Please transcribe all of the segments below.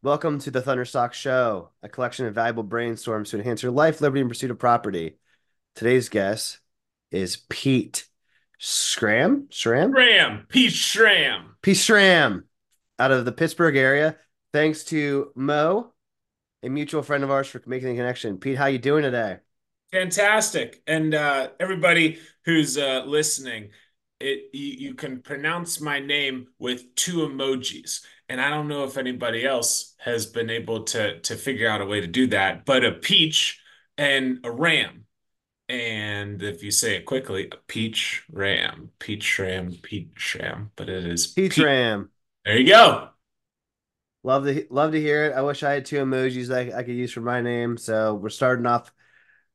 Welcome to the Thunderstock Show, a collection of valuable brainstorms to enhance your life, liberty, and pursuit of property. Today's guest is Pete Scram? Schramm? Schramm. Pete Schramm. Pete Schramm out of the Pittsburgh area. Thanks to Mo, a mutual friend of ours, for making the connection. Pete, how you doing today? Fantastic. And uh, everybody who's uh, listening, it you, you can pronounce my name with two emojis. And I don't know if anybody else has been able to to figure out a way to do that, but a peach and a ram. And if you say it quickly, a peach ram, peach ram, peach ram, but it is Peach Pete. Ram. There you go. Love to love to hear it. I wish I had two emojis that I could use for my name. So we're starting off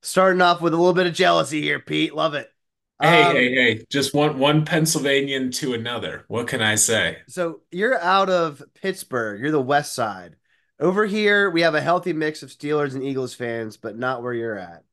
starting off with a little bit of jealousy here, Pete. Love it. Hey, Um, hey, hey, just one one Pennsylvanian to another. What can I say? So you're out of Pittsburgh. You're the West Side. Over here, we have a healthy mix of Steelers and Eagles fans, but not where you're at.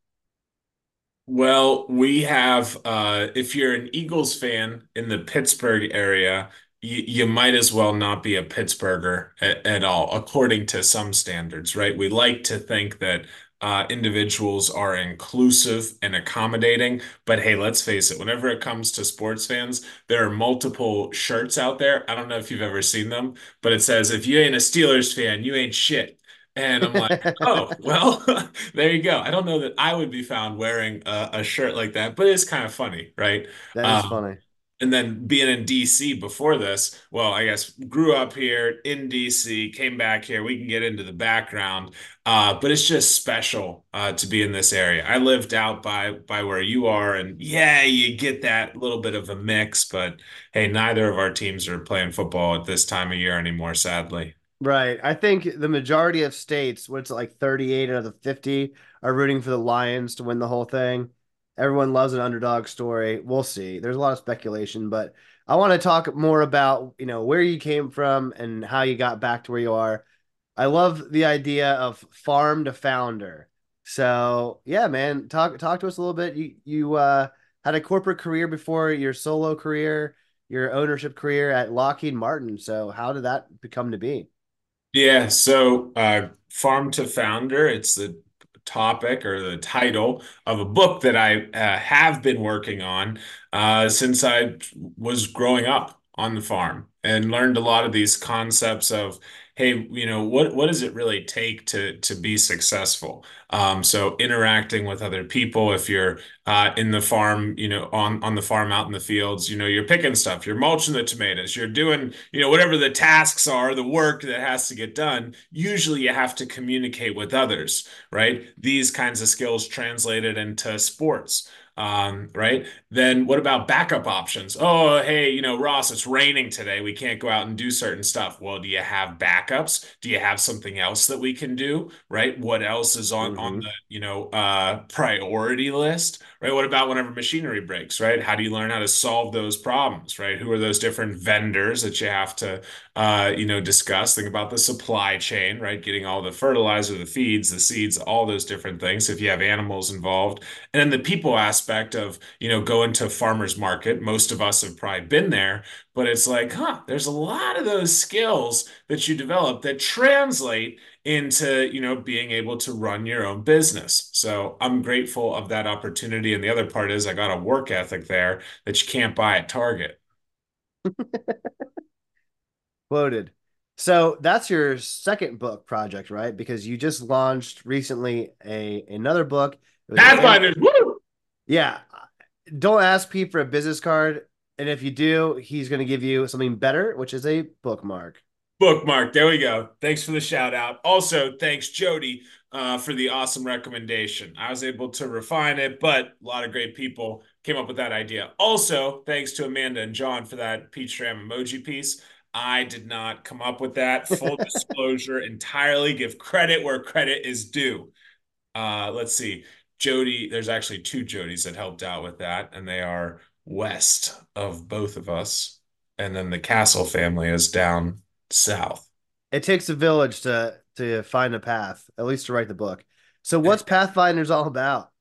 Well, we have uh if you're an Eagles fan in the Pittsburgh area, you, you might as well not be a Pittsburgher at, at all, according to some standards, right? We like to think that uh, individuals are inclusive and accommodating, but hey, let's face it, whenever it comes to sports fans, there are multiple shirts out there. I don't know if you've ever seen them, but it says, if you ain't a Steelers fan, you ain't shit. And I'm like, oh, well, there you go. I don't know that I would be found wearing a, a shirt like that, but it's kind of funny, right? That is Um, funny. And then being in DC before this, well, I guess grew up here in DC, came back here. We can get into the background, uh, but it's just special uh, to be in this area. I lived out by by where you are, and yeah, you get that little bit of a mix. But hey, neither of our teams are playing football at this time of year anymore, sadly. Right. I think the majority of states, what's it like 38 out of the 50, are rooting for the Lions to win the whole thing. Everyone loves an underdog story. We'll see. There's a lot of speculation, but I want to talk more about, you know, where you came from and how you got back to where you are. I love the idea of farm to founder. So, yeah, man, talk talk to us a little bit. You you uh had a corporate career before your solo career, your ownership career at Lockheed Martin. So, how did that become to be? Yeah, so uh, Farm to Founder, it's the topic or the title of a book that I uh, have been working on uh, since I was growing up on the farm and learned a lot of these concepts of, hey, you know, what what does it really take to to be successful? Um, so interacting with other people, if you're uh, in the farm, you know, on on the farm out in the fields, you know, you're picking stuff, you're mulching the tomatoes, you're doing, you know, whatever the tasks are, the work that has to get done. Usually you have to communicate with others, right? These kinds of skills translated into sports. Um, right? Then what about backup options? Oh, hey, you know, Ross, it's raining today. We can't go out and do certain stuff. Well, do you have backups? Do you have something else that we can do? Right? What else is on on hmm the, you know, uh priority list? Right? What about whenever machinery breaks, right? How do you learn how to solve those problems, right? Who are those different vendors that you have to uh, you know, discuss? Think about the supply chain, right? Getting all the fertilizer, the feeds, the seeds, all those different things. If you have animals involved, and then the people aspect of, you know, going to farmers market. Most of us have probably been there, but it's like, huh, there's a lot of those skills that you develop that translate into, you know, being able to run your own business. So I'm grateful of that opportunity. And the other part is I got a work ethic there that you can't buy at Target. Quoted. So that's your second book project, right? Because you just launched recently a another book. Was an! Yeah. Don't ask Pete for a business card, and if you do, he's going to give you something better, which is a bookmark. Bookmark. There we go. Thanks for the shout out. Also, thanks, Jody, uh, for the awesome recommendation. I was able to refine it, but a lot of great people came up with that idea. Also, thanks to Amanda and John for that Peach Jam emoji piece. I did not come up with that. Full disclosure, entirely give credit where credit is due. Uh, let's see. Jody, there's actually two Jodys that helped out with that, and they are west of both of us. And then the Castle family is down south. It takes a village to to find a path, at least to write the book. So what's Pathfinders all about?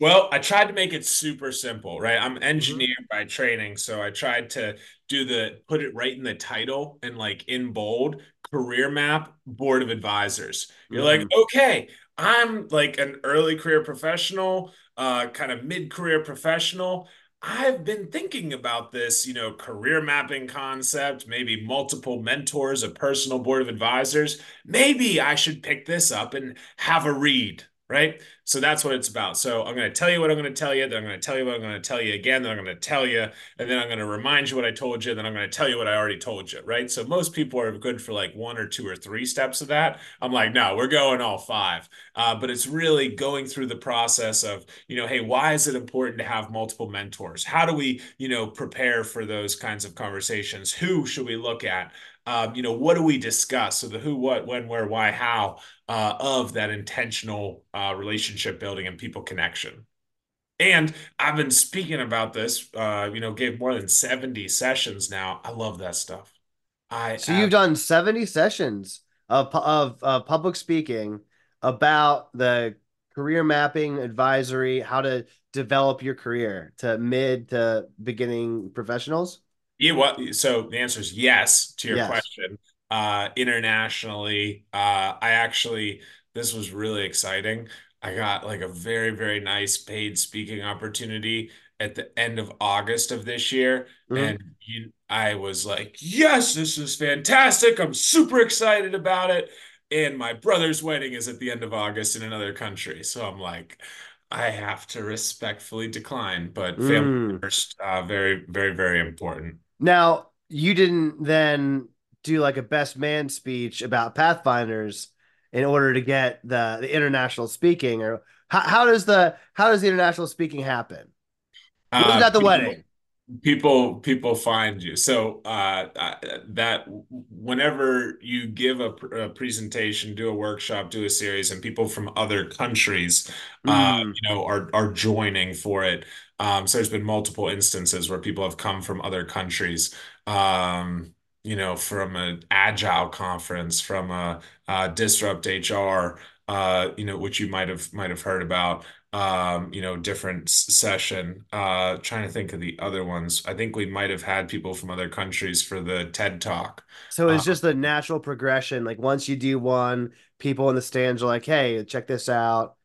Well, I tried to make it super simple, right? I'm an hmm engineer by training, so I tried to do the put it right in the title and like in bold, career map board of advisors. You're like, hmm okay, I'm like an early career professional, uh, kind of mid-career professional. I've been thinking about this, you know, career mapping concept, maybe multiple mentors, a personal board of advisors. Maybe I should pick this up and have a read, right? So that's what it's about. So I'm going to tell you what I'm going to tell you, then I'm going to tell you what I'm going to tell you again, then I'm going to tell you, and then I'm going to remind you what I told you, then I'm going to tell you what I already told you, right? So most people are good for like one or two or three steps of that. I'm like, no, we're going all five. Uh, but it's really going through the process of, you know, hey, why is it important to have multiple mentors? How do we, you know, prepare for those kinds of conversations? Who should we look at? Um, you know, what do we discuss? So the who, what, when, where, why, how uh, of that intentional uh, relationship building and people connection. And I've been speaking about this, uh, you know, gave more than 70 sessions now. I love that stuff. I So you've done 70 sessions of, of, of public speaking about the career mapping advisory, how to develop your career to mid to beginning professionals. Yeah, what, so the answer is yes to your Yes. question. Uh, internationally, uh, I actually, this was really exciting. I got like a very, very nice paid speaking opportunity at the end of August of this year. Mhm. And you, I was like, yes, this is fantastic. I'm super excited about it. And my brother's wedding is at the end of August in another country. So I'm like, I have to respectfully decline, but family Mm. first, uh, very, very, very important. Now, you didn't then do like a best man speech about Pathfinders in order to get the, the international speaking, or how, how does the how does the international speaking happen? Was Uh, at the people, wedding? people people find you so uh, uh that whenever you give a, pr- a presentation do a workshop do a series and people from other countries uh Mm. you know are are joining for it um so there's been multiple instances where people have come from other countries um you know from an agile conference from a, uh disrupt HR uh you know which you might have might have heard about um, you know, different session. Uh, trying to think of the other ones. I think we might have had people from other countries for the TED Talk. So Uh, it's just the natural progression. Like once you do one, people in the stands are like, "Hey, check this out."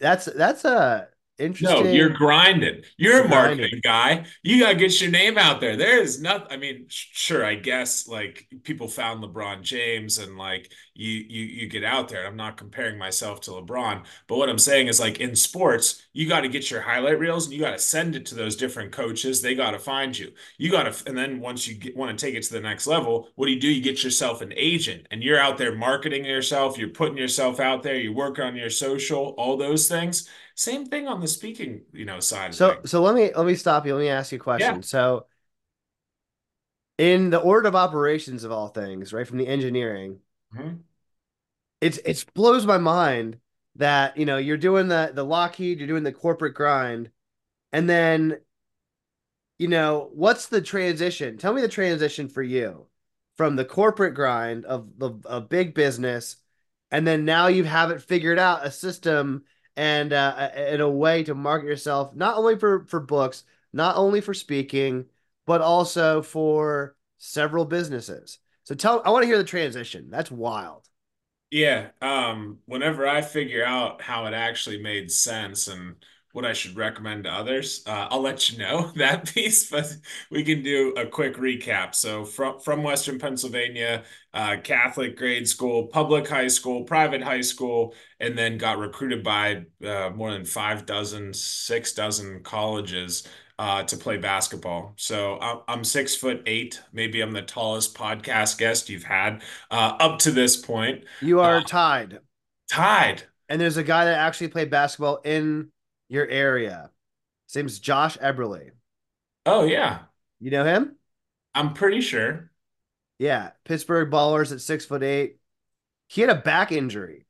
That's that's a No, you're grinding. You're You're a marketing guy. You gotta get your name out there. There is nothing. I mean, sure, I guess like people found LeBron James and like you you you get out there. I'm not comparing myself to LeBron, but what I'm saying is like in sports, you got to get your highlight reels and you got to send it to those different coaches. They got to find you. You got to, and then once you get, want to take it to the next level, what do you do? You get yourself an agent and you're out there marketing yourself. You're putting yourself out there. You work on your social, all those things. Same thing on the speaking, you know, side So so let me let me stop you. Let me ask you a Yeah. question. So in the order of operations of all things, right from the engineering, Mhm. it's it blows my mind that you know you're doing the the Lockheed, you're doing the corporate grind, and then you know what's the transition? Tell me the transition for you from the corporate grind of the a big business, and then now you have it figured out a system and uh, and a way to market yourself not only for for books, not only for speaking, but also for several businesses. So tell I want to hear the transition. That's wild. Yeah, um, whenever I figure out how it actually made sense and what I should recommend to others, uh, I'll let you know that piece, but we can do a quick recap. So from from Western Pennsylvania, uh, Catholic grade school, public high school, private high school, and then got recruited by uh, more than five dozen, six dozen colleges uh, to play basketball. So I'm, I'm six foot eight. Maybe I'm the tallest podcast guest you've had uh, up to this point. You Uh, are tied. tied. And there's a guy that actually played basketball in your area. His name's Josh Eberly. Oh yeah, You know him? I'm pretty sure. Yeah. Pittsburgh Ballers at six foot eight. He had a back injury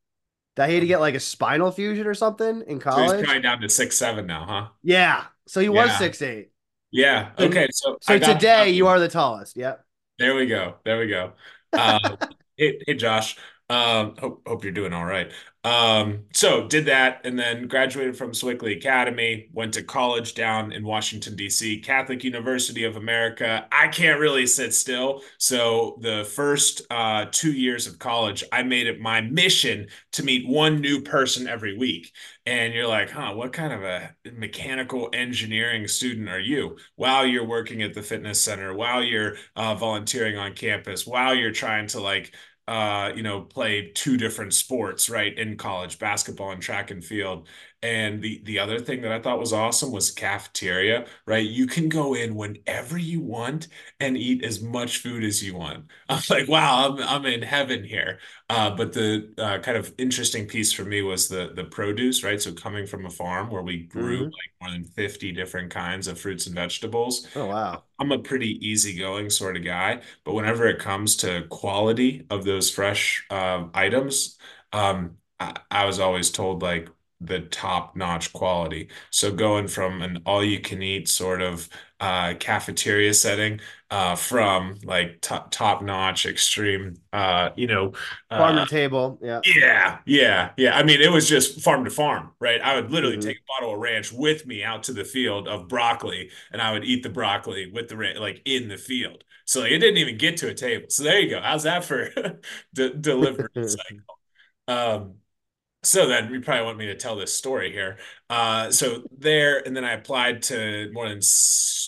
that he had to get like a spinal fusion or something in So he's college. probably down to six seven now, huh? Yeah. So he was Yeah, six eight. yeah. Okay, so so today you you. are the tallest. Yep. There we go. There we go. Uh, hey, hey, Josh. Um, hope hope you're doing all right. Um, so did that and then graduated from Sewickley Academy, went to college down in Washington, D.C., Catholic University of America. I can't really sit still. So the first uh, two years of college, I made it my mission to meet one new person every week. And you're like, huh, what kind of a mechanical engineering student are you? While you're working at the fitness center, while you're uh, volunteering on campus, while you're trying to like uh, you know, play two different sports, right, in college, basketball and track and field. And the the other thing that I thought was awesome was cafeteria, right? You can go in whenever you want and eat as much food as you want. I'm like, wow, I'm I'm in heaven here. Uh, but the uh, kind of interesting piece for me was the the produce, right? So coming from a farm where we grew hmm like more than 50 different kinds of fruits and vegetables Oh wow. I'm a pretty easygoing sort of guy, but whenever it comes to quality of those fresh um, items, um, I, I was always told like the top-notch quality. So going from an all-you-can-eat sort of uh, cafeteria setting, uh, from like top top-notch extreme, uh, you know, Farm to uh, table. Yeah. yeah, yeah, yeah. I mean, it was just farm to farm, right? I would literally hmm take a bottle of ranch with me out to the field of broccoli, and I would eat the broccoli with the ranch, like in the field. So like, it didn't even get to a table. So there you go. How's that for de delivery cycle? Um, so then you probably want me to tell this story here. Uh, so there, and then I applied to more than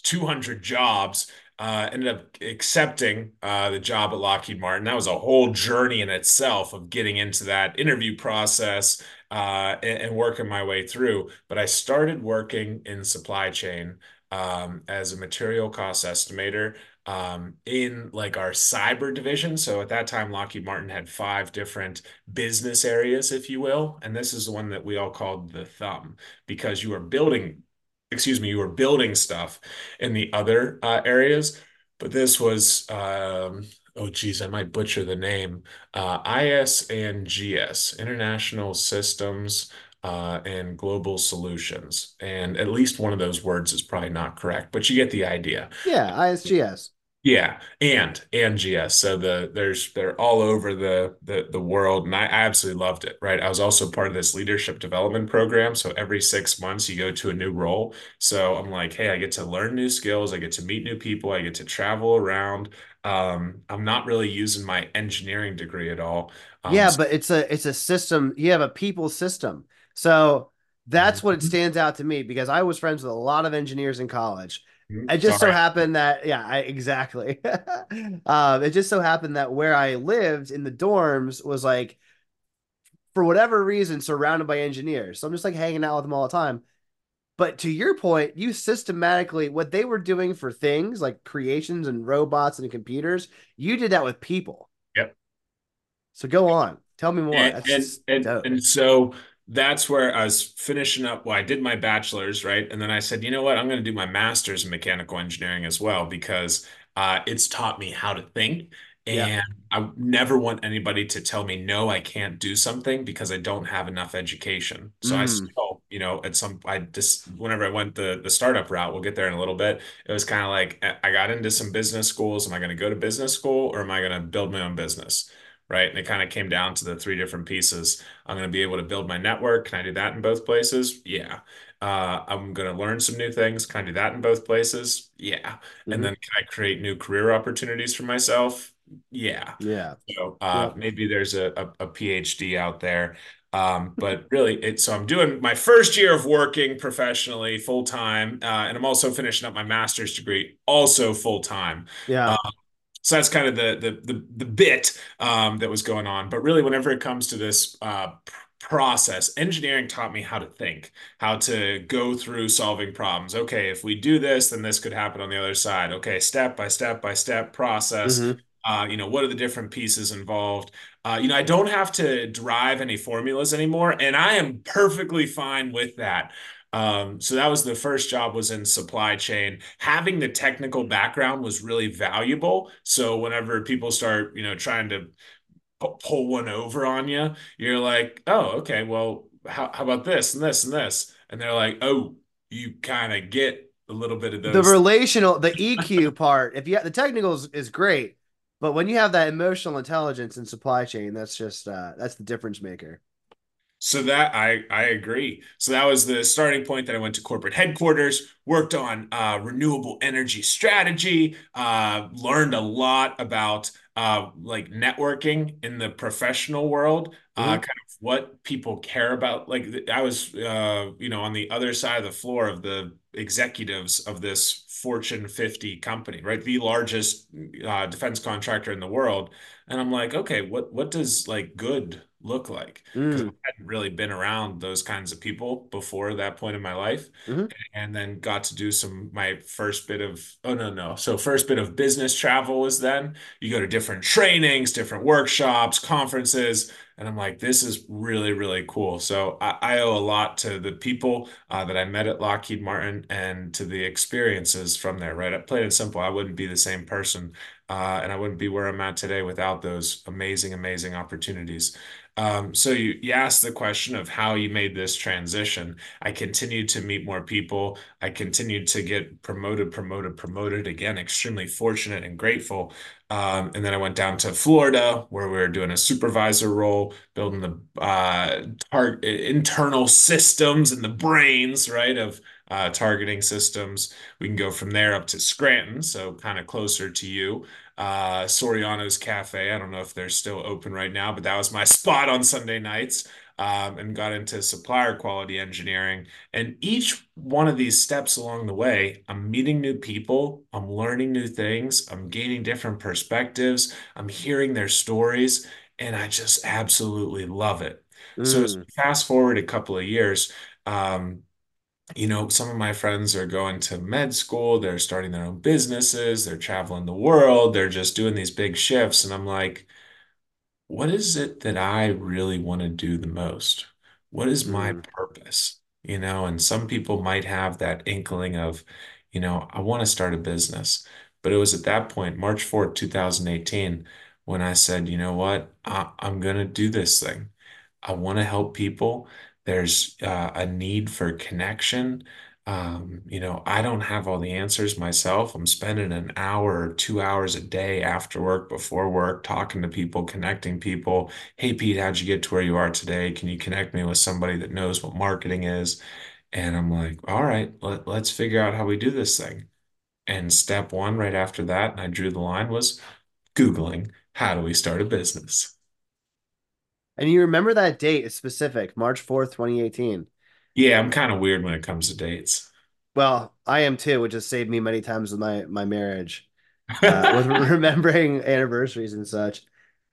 200 jobs. Uh, ended up accepting uh, the job at Lockheed Martin. That was a whole journey in itself of getting into that interview process uh, and, and working my way through. But I started working in supply chain um, as a material cost estimator um, in like our cyber division. So at that time, Lockheed Martin had five different business areas, if you will. And this is the one that we all called the thumb because you are building, excuse me, you were building stuff in the other uh, areas. But this was, um, oh, geez, I might butcher the name. Uh, IS and GS, International Systems uh, and Global Solutions. And at least one of those words is probably not correct, but you get the idea. Yeah. ISGS. Yeah, and and GS. So the there's they're all over the the the world, and I, I absolutely loved it. Right, I was also part of this leadership development program. So every six months you go to a new role. So I'm like, hey, I get to learn new skills, I get to meet new people, I get to travel around. Um, I'm not really using my engineering degree at all. Um, Yeah, but it's a it's a system. You have a people system. So that's what it stands out to me because I was friends with a lot of engineers in college. Mhm. It just so happened that yeah, I exactly. um, it just so happened that where I lived in the dorms was like for whatever reason surrounded by engineers. So I'm just like hanging out with them all the time. But to your point, you systematically what they were doing for things like creations and robots and computers, you did that with people. Yep. So go on. Tell me more. And, and and and so that's where I was finishing up. Well, I did my bachelor's, right? And then I said, you know what? I'm going to do my master's in mechanical engineering as well because uh, it's taught me how to think. Yeah. And I never want anybody to tell me, no, I can't do something because I don't have enough education. So I Mm. still, you know, at some, I just, whenever I went the the startup route, we'll get there in a little bit. It was kind of like I got into some business schools. Am I going to go to business school or am I going to build my own business? Right? And it kind of came down to the three different pieces. I'm going to be able to build my network. Can I do that in both places? Yeah. Uh, I'm going to learn some new things. Can I do that in both places? Yeah. And hmm then can I create new career opportunities for myself? Yeah. Yeah. So uh, Yep. maybe there's a, a, a PhD out there. Um, but really, it, so I'm doing my first year of working professionally full time, uh, and I'm also finishing up my master's degree also full time. Yeah. So that's kind of the the the, the bit um, that was going on. But really, whenever it comes to this uh, process, engineering taught me how to think, how to go through solving problems. Okay, if we do this, then this could happen on the other side. Okay, step by step by step process. hmm Uh, you know, what are the different pieces involved? Uh, you know, I don't have to drive any formulas anymore, and I am perfectly fine with that. Um, so that was the first job was in supply chain. Having the technical background was really valuable. So whenever people start, you know, trying to pu- pull one over on you, you're like, oh, okay, well, how, how about this and this and this? And they're like, oh, you kind of get a little bit of those. The relational, the EQ part, if you have, the technical is, is great, But when you have that emotional intelligence in supply chain, that's just uh, that's the difference maker. So that I I agree. So that was the starting point that I went to corporate headquarters, worked on uh, renewable energy strategy, uh, learned a lot about uh, like networking in the professional world, uh, Mm-hmm. kind of what people care about. Like I was, uh, you know, on the other side of the floor of the executives of this Fortune 50 company, right? The largest uh, defense contractor in the world. And I'm like, okay, what what does like good look like? Because Mm-hmm. hadn't really been around those kinds of people before that point in my life. Mm-hmm. And then got to do some my first bit of oh no no. So first bit of business travel was then. You go to different trainings, different workshops, conferences, and I'm like, this is really, really cool. So I, I owe a lot to the people uh, that I met at Lockheed Martin and to the experiences from there, right? Plain and simple, I wouldn't be the same person uh, and I wouldn't be where I'm at today without those amazing, amazing opportunities. Um, so you, you asked the question of how you made this transition. I continued to meet more people. I continued to get promoted, promoted, promoted. Again, extremely fortunate and grateful. Um, and then I went down to Florida where we were doing a supervisor role, building the uh, internal systems and the brains, right, of uh, targeting systems. We can go from there up to Scranton, so kind of closer to you uh, Soriano's Cafe. I don't know if they're still open right now, but that was my spot on Sunday nights. Um, and got into supplier quality engineering. And each one of these steps along the way, I'm meeting new people, I'm learning new things, I'm gaining different perspectives, I'm hearing their stories, and I just absolutely love it. So as Mm. we fast forward a couple of years, um, you know, some of my friends are going to med school, they're starting their own businesses, they're traveling the world, they're just doing these big shifts. And I'm like, what is it that I really want to do the most? What is my Mm. purpose? You know, and some people might have that inkling of, you know, I want to start a business. But it was at that point, March 4th, 2018, when I said, you know what, I, I'm going to do this thing. I want to help people. There's uh, a need for connection. Um, you know, I don't have all the answers myself. I'm spending an hour or two hours a day after work, before work, talking to people, connecting people. Hey, Pete, how'd you get to where you are today? Can you connect me with somebody that knows what marketing is? And I'm like, all right, let, let's figure out how we do this thing. And step one, right after that, and I drew the line, was Googling, how do we start a business? And you remember that date is specific, March 4th, 2018. Yeah, I'm kind of weird when it comes to dates. Well, I am too, which has saved me many times with my my marriage, uh, with remembering anniversaries and such.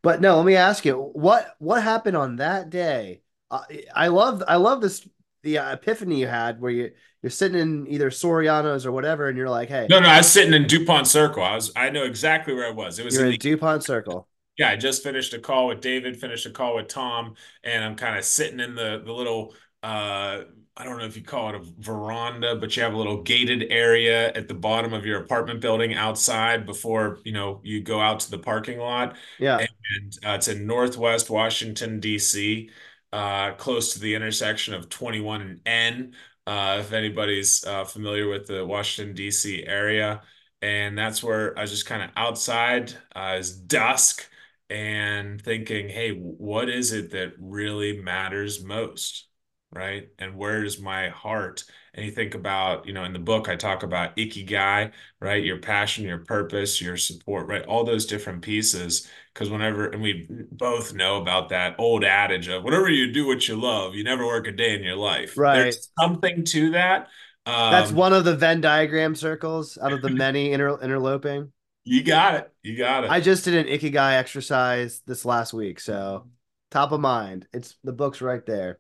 But no, let me ask you, what what happened on that day? Uh, I love I love this the uh, epiphany you had where you you're sitting in either Soriano's or whatever, and you're like, hey, No, no, I was sitting in DuPont Circle. I was, I know exactly where I was. It was in in the, DuPont Circle. Yeah, I just finished a call with David, finished a call with Tom, and I'm kind of sitting in the the little uh I don't know if you call it a veranda, but you have a little gated area at the bottom of your apartment building outside before, you know, you go out to the parking lot. Yeah, And uh, it's in Northwest Washington, D.C., uh, close to the intersection of 21 and N. Uh, if anybody's uh, familiar with the Washington, D.C. area. And that's where I was just kind of outside, uh, it's dusk, and thinking, hey, what is it that really matters most? Right. And where's my heart? And you think about, you know, in the book, I talk about ikigai, right? Your passion, your purpose, your support, right? All those different pieces. Because whenever, and we both know about that old adage of whatever you do what you love, you never work a day in your life. right. There's something to that. That's Um, one of the Venn diagram circles out of the many inter interloping. You got it. You got it. I just did an ikigai exercise this last week, so top of mind. It's the book's right there.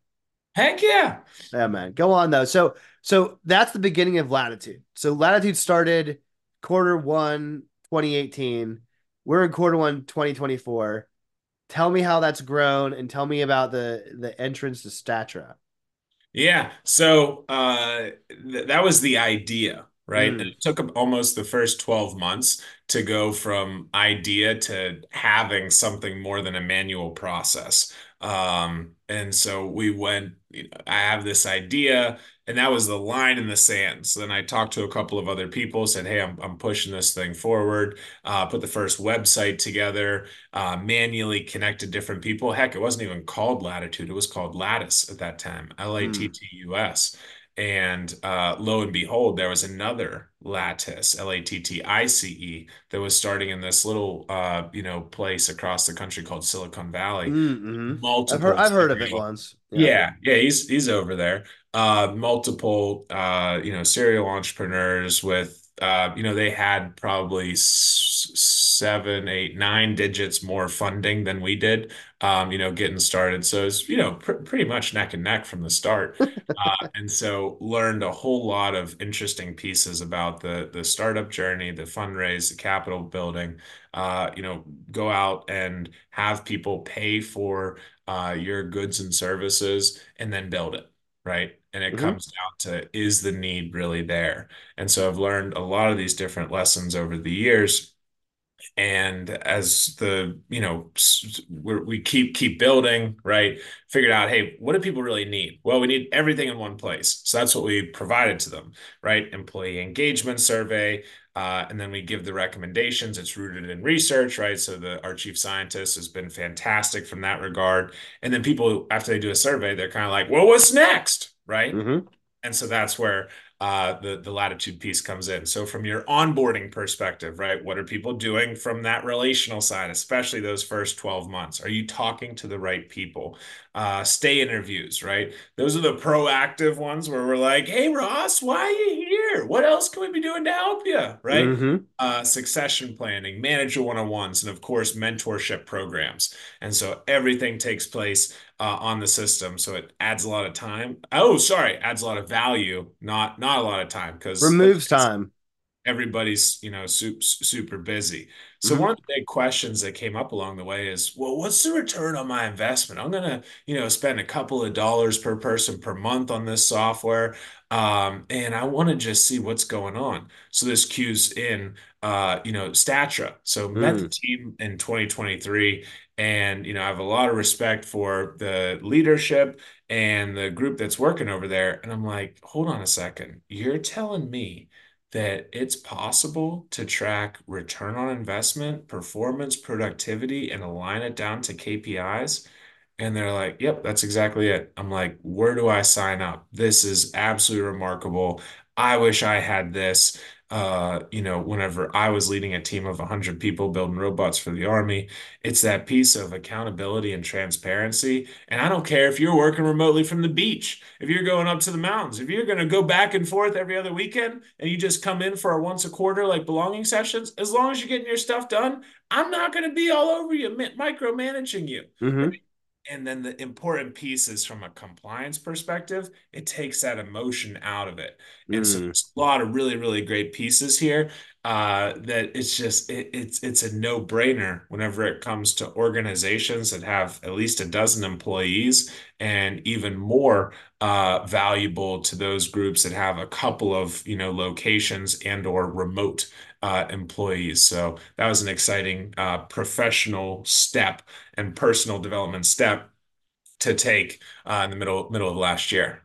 Heck yeah. Yeah, man. Go on though. So so that's the beginning of Lattitude. So Lattitude started quarter one 2018. We're in quarter one 2024. Tell me how that's grown and tell me about the the entrance to Statra. Yeah. So uh th that was the idea, right? Mm, it took almost the first 12 months to go from idea to having something more than a manual process. Um, and so we went, you know, I have this idea, and that was the line in the sand. So then I talked to a couple of other people, said, Hey, I'm, I'm pushing this thing forward, uh, put the first website together, uh, manually connected different people. Heck, it wasn't even called Lattitude, it was called Lattus at that time, mm, L-A-T-T-U-S. And uh, lo and behold, there was another Lattice, L-A-T-T-I-C-E, that was starting in this little, uh, you know, place across the country called Silicon Valley. mm, hmm I've heard Multiple I've heard of it once. Yeah. yeah, yeah, he's he's over there. Uh, multiple, uh, you know, serial entrepreneurs with, uh, you know, they had probably s seven, eight, nine digits more funding than we did, um, you know, getting started. So it's, you know, pr pretty much neck and neck from the start. Uh, and so learned a whole lot of interesting pieces about the the startup journey, the fundraise, the capital building. Uh, you know, go out and have people pay for uh, your goods and services and then build it, right? And it hmm comes down to is the need really there? And so I've learned a lot of these different lessons over the years and as the you know we're, we keep keep building right? Figured out hey what do people really need? Well we need everything in one place. So that's what we provided to them right? Employee engagement survey uh, and then we give the recommendations. It's rooted in research right? So the our chief scientist has been fantastic from that regard. And then people after they do a survey they're kind of like well what's next? Right? Hmm and so that's where uh, the the Lattitude piece comes in. So from your onboarding perspective, right? What are people doing from that relational side, especially those first 12 months? Are you talking to the right people? Uh, stay interviews, right? Those are the proactive ones where we're like, "Hey Ross, why are you here? What else can we be doing to help you?" Right? hmm Uh, succession planning, manager one-on-ones, and of course, mentorship programs. And so everything takes place uh, on the system, so it adds a lot of time. Oh, sorry, adds a lot of value, not not a lot of time, because Removes time. Everybody's you know super, super busy. So hmm one of the big questions that came up along the way is well what's the return on my investment? I'm gonna you know spend a couple of dollars per person per month on this software um, and i want to just see what's going on. So this cues in uh, you know Statra. So met the Mm. team in 2023 and you know i have a lot of respect for the leadership and the group that's working over there and i'm like hold on a second. You're telling me that it's possible to track return on investment, performance, productivity, and align it down to KPIs. And they're like, yep, that's exactly it. I'm like, where do I sign up? This is absolutely remarkable. I wish I had this. Uh, you know, whenever I was leading a team of 100 people building robots for the army, it's that piece of accountability and transparency. And I don't care if you're working remotely from the beach, if you're going up to the mountains, if you're going to go back and forth every other weekend and you just come in for a once a quarter like belonging sessions, as long as you're getting your stuff done, I'm not going to be all over you, micromanaging you. hmm And then the important piece is from a compliance perspective, it takes that emotion out of it. And so Mm. there's a lot of really, really great pieces here uh, that it's just it, it's it's a no-brainer whenever it comes to organizations that have at least a dozen employees and even more uh, valuable to those groups that have a couple of, you know, locations and or remote employees. So that was an exciting uh, professional step and personal development step to take uh, in the middle middle of last year.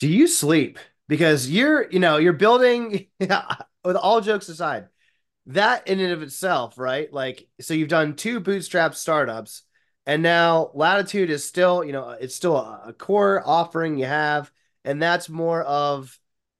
Do you sleep? Because you're, you know, you're building, with all jokes aside, that in and of itself, right? Like, so you've done two bootstrap startups, and now Lattitude is still, you know, it's still a core offering you have, and that's more of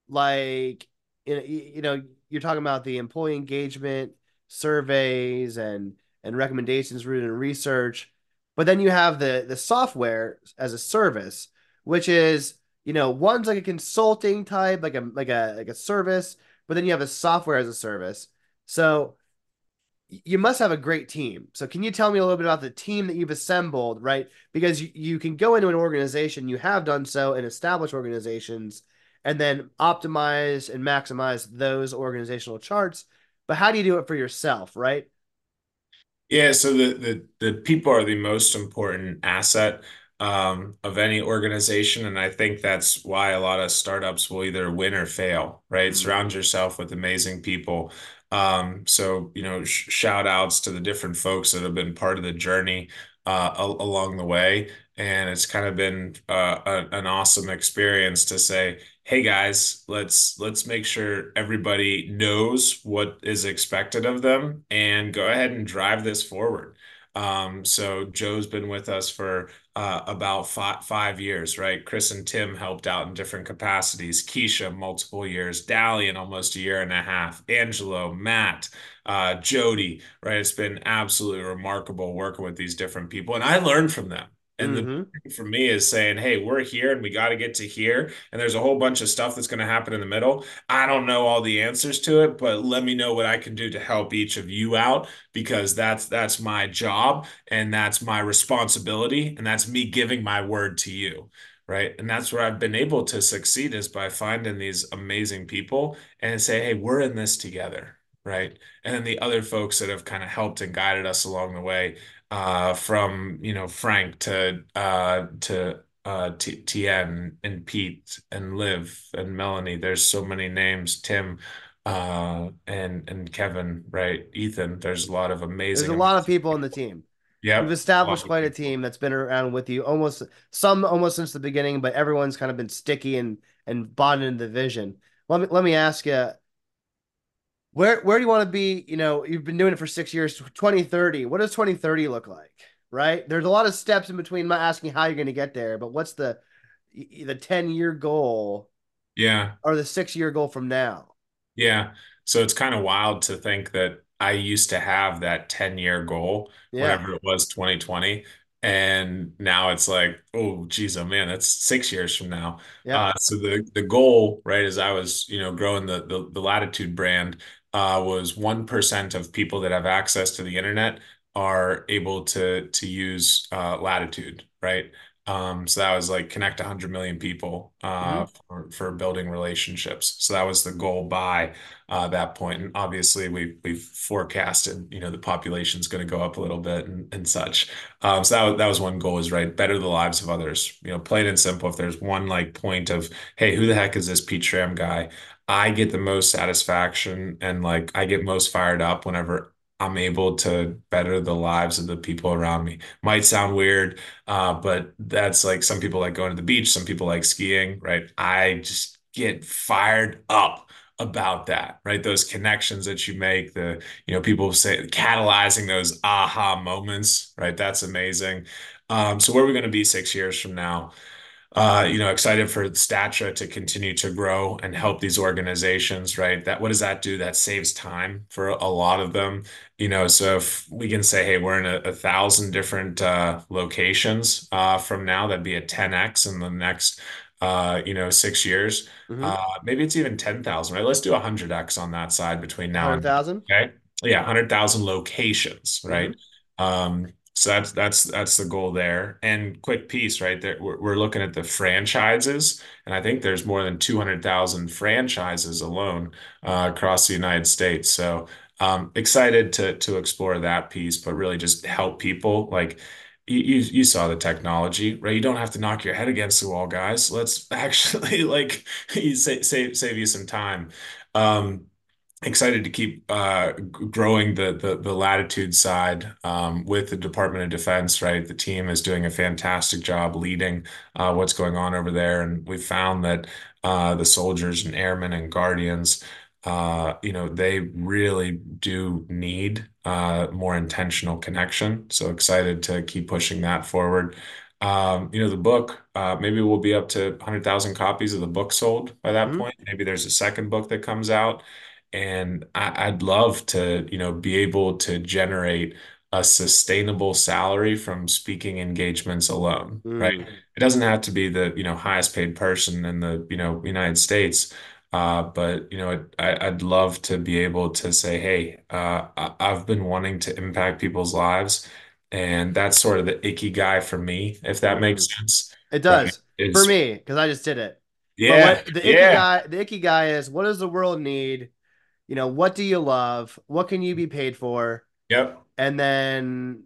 like, you know, you know, you're talking about the employee engagement surveys and and recommendations rooted in research, but then you have the the software as a service, which is, you know, one's like a consulting type, like a like a like a service, but then you have a software as a service. So you must have a great team. So can you tell me a little bit about the team that you've assembled, right? Because you, you can go into an organization, you have done so in established organizations, and then optimize and maximize those organizational charts. But how do you do it for yourself, right? Yeah, so the the the people are the most important asset. um, of any organization. And I think that's why a lot of startups will either win or fail, right? Mm. Surround yourself with amazing people. Um, so, you know, sh shout outs to the different folks that have been part of the journey uh, al along the way. And it's kind of been uh, a, an awesome experience to say, hey guys, let's let's make sure everybody knows what is expected of them and go ahead and drive this forward. Um, so Joe's been with us for uh, about five, five years, right? Chris and Tim helped out in different capacities. Keisha, multiple years. Dalian, almost a year and a half. Angelo, Matt, uh, Jody, right? It's been absolutely remarkable working with these different people, and I learned from them. And the hmm for me is saying, hey, we're here and we got to get to here. And there's a whole bunch of stuff that's going to happen in the middle. I don't know all the answers to it, but let me know what I can do to help each of you out because that's that's my job and that's my responsibility and that's me giving my word to you. Right. And that's where I've been able to succeed is by finding these amazing people and say, hey, we're in this together. Right. And then the other folks that have kind of helped and guided us along the way uh, from you know Frank to uh, to uh, T Tien and Pete and Liv and Melanie. There's so many names. Tim uh, and and Kevin, right? Ethan. There's a lot of amazing. There's a lot of people on the team. Yeah, we've Yep, a established quite a team that's been around with you almost some almost since the beginning, but everyone's kind of been sticky and and bonded in the vision. Let me let me ask you, where where do you want to be? You know, you've been doing it for six years, 2030. What does 2030 look like? Right? There's a lot of steps in between my asking how you're going to get there, but what's the the 10 year goal Yeah. or the six year goal from now? Yeah. So it's kind of wild to think that I used to have that 10 year goal Yeah. whenever it was 2020. And now it's like, oh, geez, oh man, that's six years from now. Yep. Uh, so the the goal, right, as I was, you know, growing the the, the Lattitude brand, uh, was 1% of people that have access to the internet are able to to use uh, Lattitude, right? Um, so that was like connect 100 million people uh, hmm for, for building relationships. So that was the goal by uh, that point. And obviously, we we've forecasted, you know, the population's going to go up a little bit and, and such. Um, so that was, that was one goal is right, better the lives of others. You know, plain and simple. If there's one like point of, hey, who the heck is this Pete Schramm guy? I get the most satisfaction and like I get most fired up whenever I'm able to better the lives of the people around me. Might sound weird, uh, but that's like some people like going to the beach, some people like skiing, right? I just get fired up about that, right? Those connections that you make, the, you know, people say catalyzing those aha moments, right? That's amazing. Um, so where are we going to be six years from now? Uh, you know, excited for Statra to continue to grow and help these organizations, right? That what does that do? That saves time for a lot of them. You know, so if we can say, hey, we're in a, a thousand different uh, locations uh, from now, that'd be a 10x in the next uh, you know, six years. hmm Uh, maybe it's even 10,000, right? Let's do 100x on that side between now and then. 100,000? Okay. Yeah, 100,000 locations, right? hmm Um, so that's that's that's the goal there. And quick piece, right? There we're, we're looking at the franchises, and I think there's more than 200,000 franchises alone uh, across the United States. So um, excited to to explore that piece, but really just help people. Like you, you saw the technology, right? You don't have to knock your head against the wall, guys. Let's actually like save save save you some time. Um, excited to keep uh, growing the, the the Lattitude side um, with the Department of Defense. Right, the team is doing a fantastic job leading uh, what's going on over there, and we found that uh, the soldiers and airmen and guardians. Uh, you know, they really do need uh, more intentional connection. So excited to keep pushing that forward. Um, you know, the book, uh, maybe we'll be up to 100,000 copies of the book sold by that hmm point. Maybe there's a second book that comes out. And I, I'd love to, you know, be able to generate a sustainable salary from speaking engagements alone, right? Mm. It doesn't have to be the, you know, highest paid person in the, you know, United States. Uh, but you know, it, I, I'd love to be able to say, hey, uh, I, I've been wanting to impact people's lives, and that's sort of the ikigai for me, if that Mm. makes sense, It right? does for me because I just did it. But yeah, what the icky yeah, guy, the ikigai is, what does the world need? You know, what do you love? What can you be paid for? yep, And then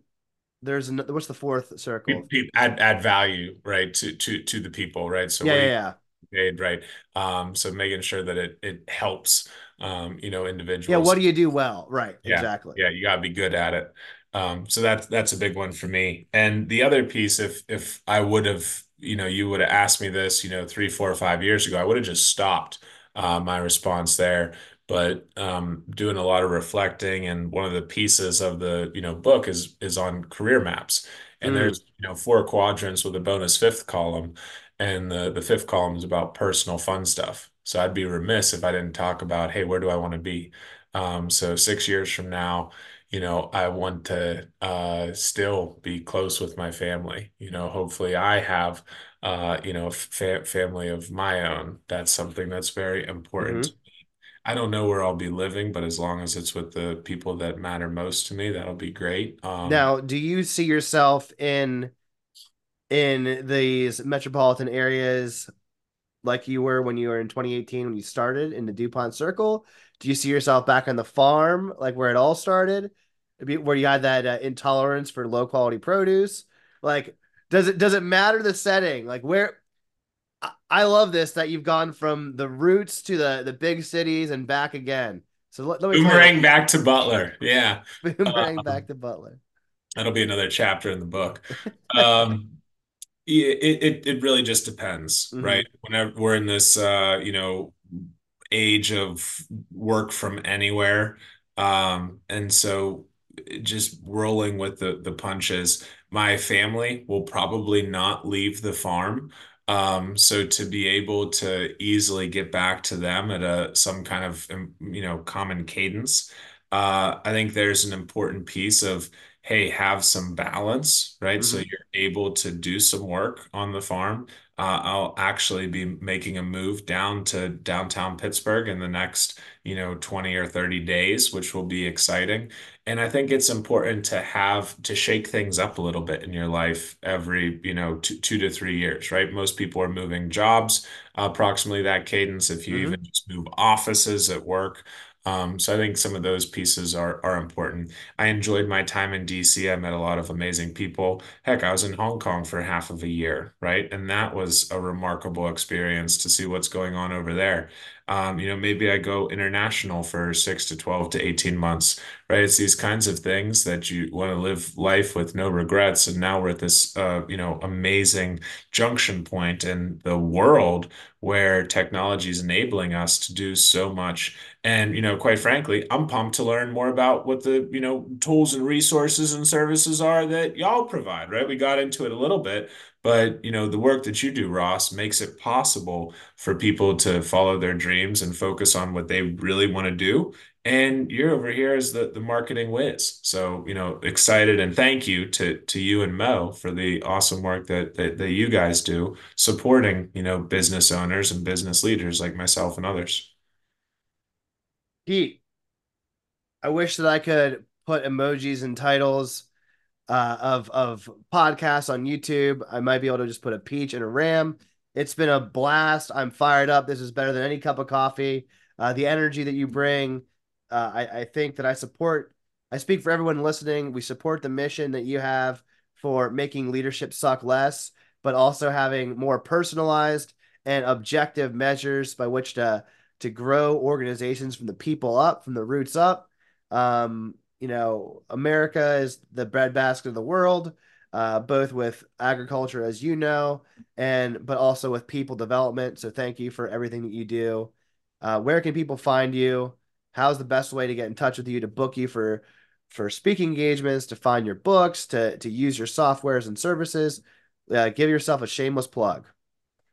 there's an, what's the fourth circle? Add add value, right, to to to the people, right? So Yeah, yeah, yeah. paid, right? Um, so making sure that it it helps, um, you know, individuals. Yeah, what do you do well? Right, Yeah, exactly. yeah, you gotta be good at it. Um, so that's that's a big one for me. And the other piece, if if I would have, you know, you would have asked me this, you know, three, four or five years ago, I would have just stopped uh, my response there. But um, doing a lot of reflecting, and one of the pieces of the, you know, book is is on career maps. And Mm, there's, you know, four quadrants with a bonus fifth column, and the the fifth column is about personal fun stuff. So I'd be remiss if I didn't talk about, hey, where do I want to be? Um, so six years from now, you know, I want to uh, still be close with my family. You know, hopefully I have, uh, you know, a fa family of my own. That's something that's very important. hmm I don't know where I'll be living, but as long as it's with the people that matter most to me, that'll be great. Um, Now, do you see yourself in in these metropolitan areas like you were when you were in 2018 when you started in the Dupont Circle? Do you see yourself back on the farm, like where it all started, where you had that uh, intolerance for low quality produce? Like, does it does it matter the setting? Like, where I, love this that you've gone from the roots to the the big cities and back again. So let, let me boomerang back to Butler. Yeah. boomerang back Um, to Butler. that'll be another chapter in the book. Um, It, it it really just depends, hmm right? Whenever we're in this uh, you know, age of work from anywhere. Um, and so just rolling with the the punches. My family will probably not leave the farm. Um, so to be able to easily get back to them at a some kind of um, you know common cadence, uh, I think there's an important piece of hey, have some balance, right? So hmm you're able to do some work on the farm. Uh, I'll actually be making a move down to downtown Pittsburgh in the next, you know, 20 or 30 days, which will be exciting. And I think it's important to have to shake things up a little bit in your life every, you know, two, two to three years, right? Most people are moving jobs, approximately that cadence. If you hmm even just move offices at work. Um, so I think some of those pieces are are important. I enjoyed my time in DC. I met a lot of amazing people. Heck, I was in Hong Kong for half of a year, right? And that was a remarkable experience to see what's going on over there. Um, you know, maybe I go international for six to 12 to 18 months, right? It's these kinds of things that you want to live life with no regrets. And now we're at this, uh, you know, amazing junction point in the world where technology is enabling us to do so much and, you know, quite frankly, I'm pumped to learn more about what the, you know, tools and resources and services are that y'all provide, right? We got into it a little bit, but, you know, the work that you do, Ross, makes it possible for people to follow their dreams and focus on what they really want to do. And you're over here as the, the marketing whiz. So, you know, excited and thank you to to you and Mo for the awesome work that that, that you guys do supporting, you know, business owners and business leaders like myself and others. Pete, I wish that I could put emojis and titles uh, of of podcasts on YouTube. I might be able to just put a peach and a ram. It's been a blast. I'm fired up. This is better than any cup of coffee. Uh, the energy that you bring, uh, I, I think that I support. I speak for everyone listening. We support the mission that you have for making leadership suck less, but also having more personalized and objective measures by which to to grow organizations from the people up, from the roots up. Um, you know, America is the breadbasket of the world, uh, both with agriculture, as you know, and but also with people development. So thank you for everything that you do. Uh, where can people find you? How's the best way to get in touch with you to book you for for speaking engagements, to find your books, to to use your softwares and services? Uh, give yourself a shameless plug.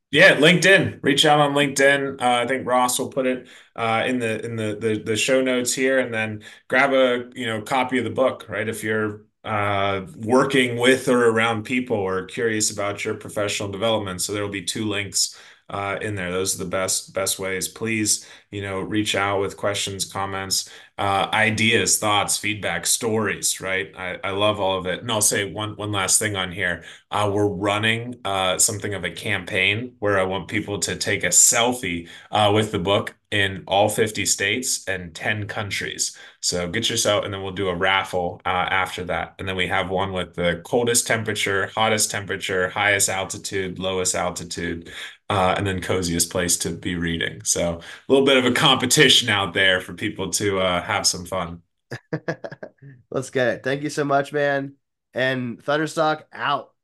Yeah, LinkedIn. Reach out on LinkedIn. Uh, I think Ross will put it uh, in the in the, the the show notes here, and then grab a you know copy of the book. Right, if you're uh, working with or around people or curious about your professional development, so there will be two links uh, in there. Those are the best best ways. Please you know, reach out with questions, comments, uh, ideas, thoughts, feedback, stories, right? I, I love all of it. And I'll say one one last thing on here. Uh, we're running uh, something of a campaign where I want people to take a selfie uh, with the book in all 50 states and 10 countries. So get yourself, and then we'll do a raffle uh, after that. And then we have one with the coldest temperature, hottest temperature, highest altitude, lowest altitude, uh, and then coziest place to be reading. So a little bit of a competition out there for people to uh, have some fun. Let's get it. Thank you so much, man. And Thunderstock out.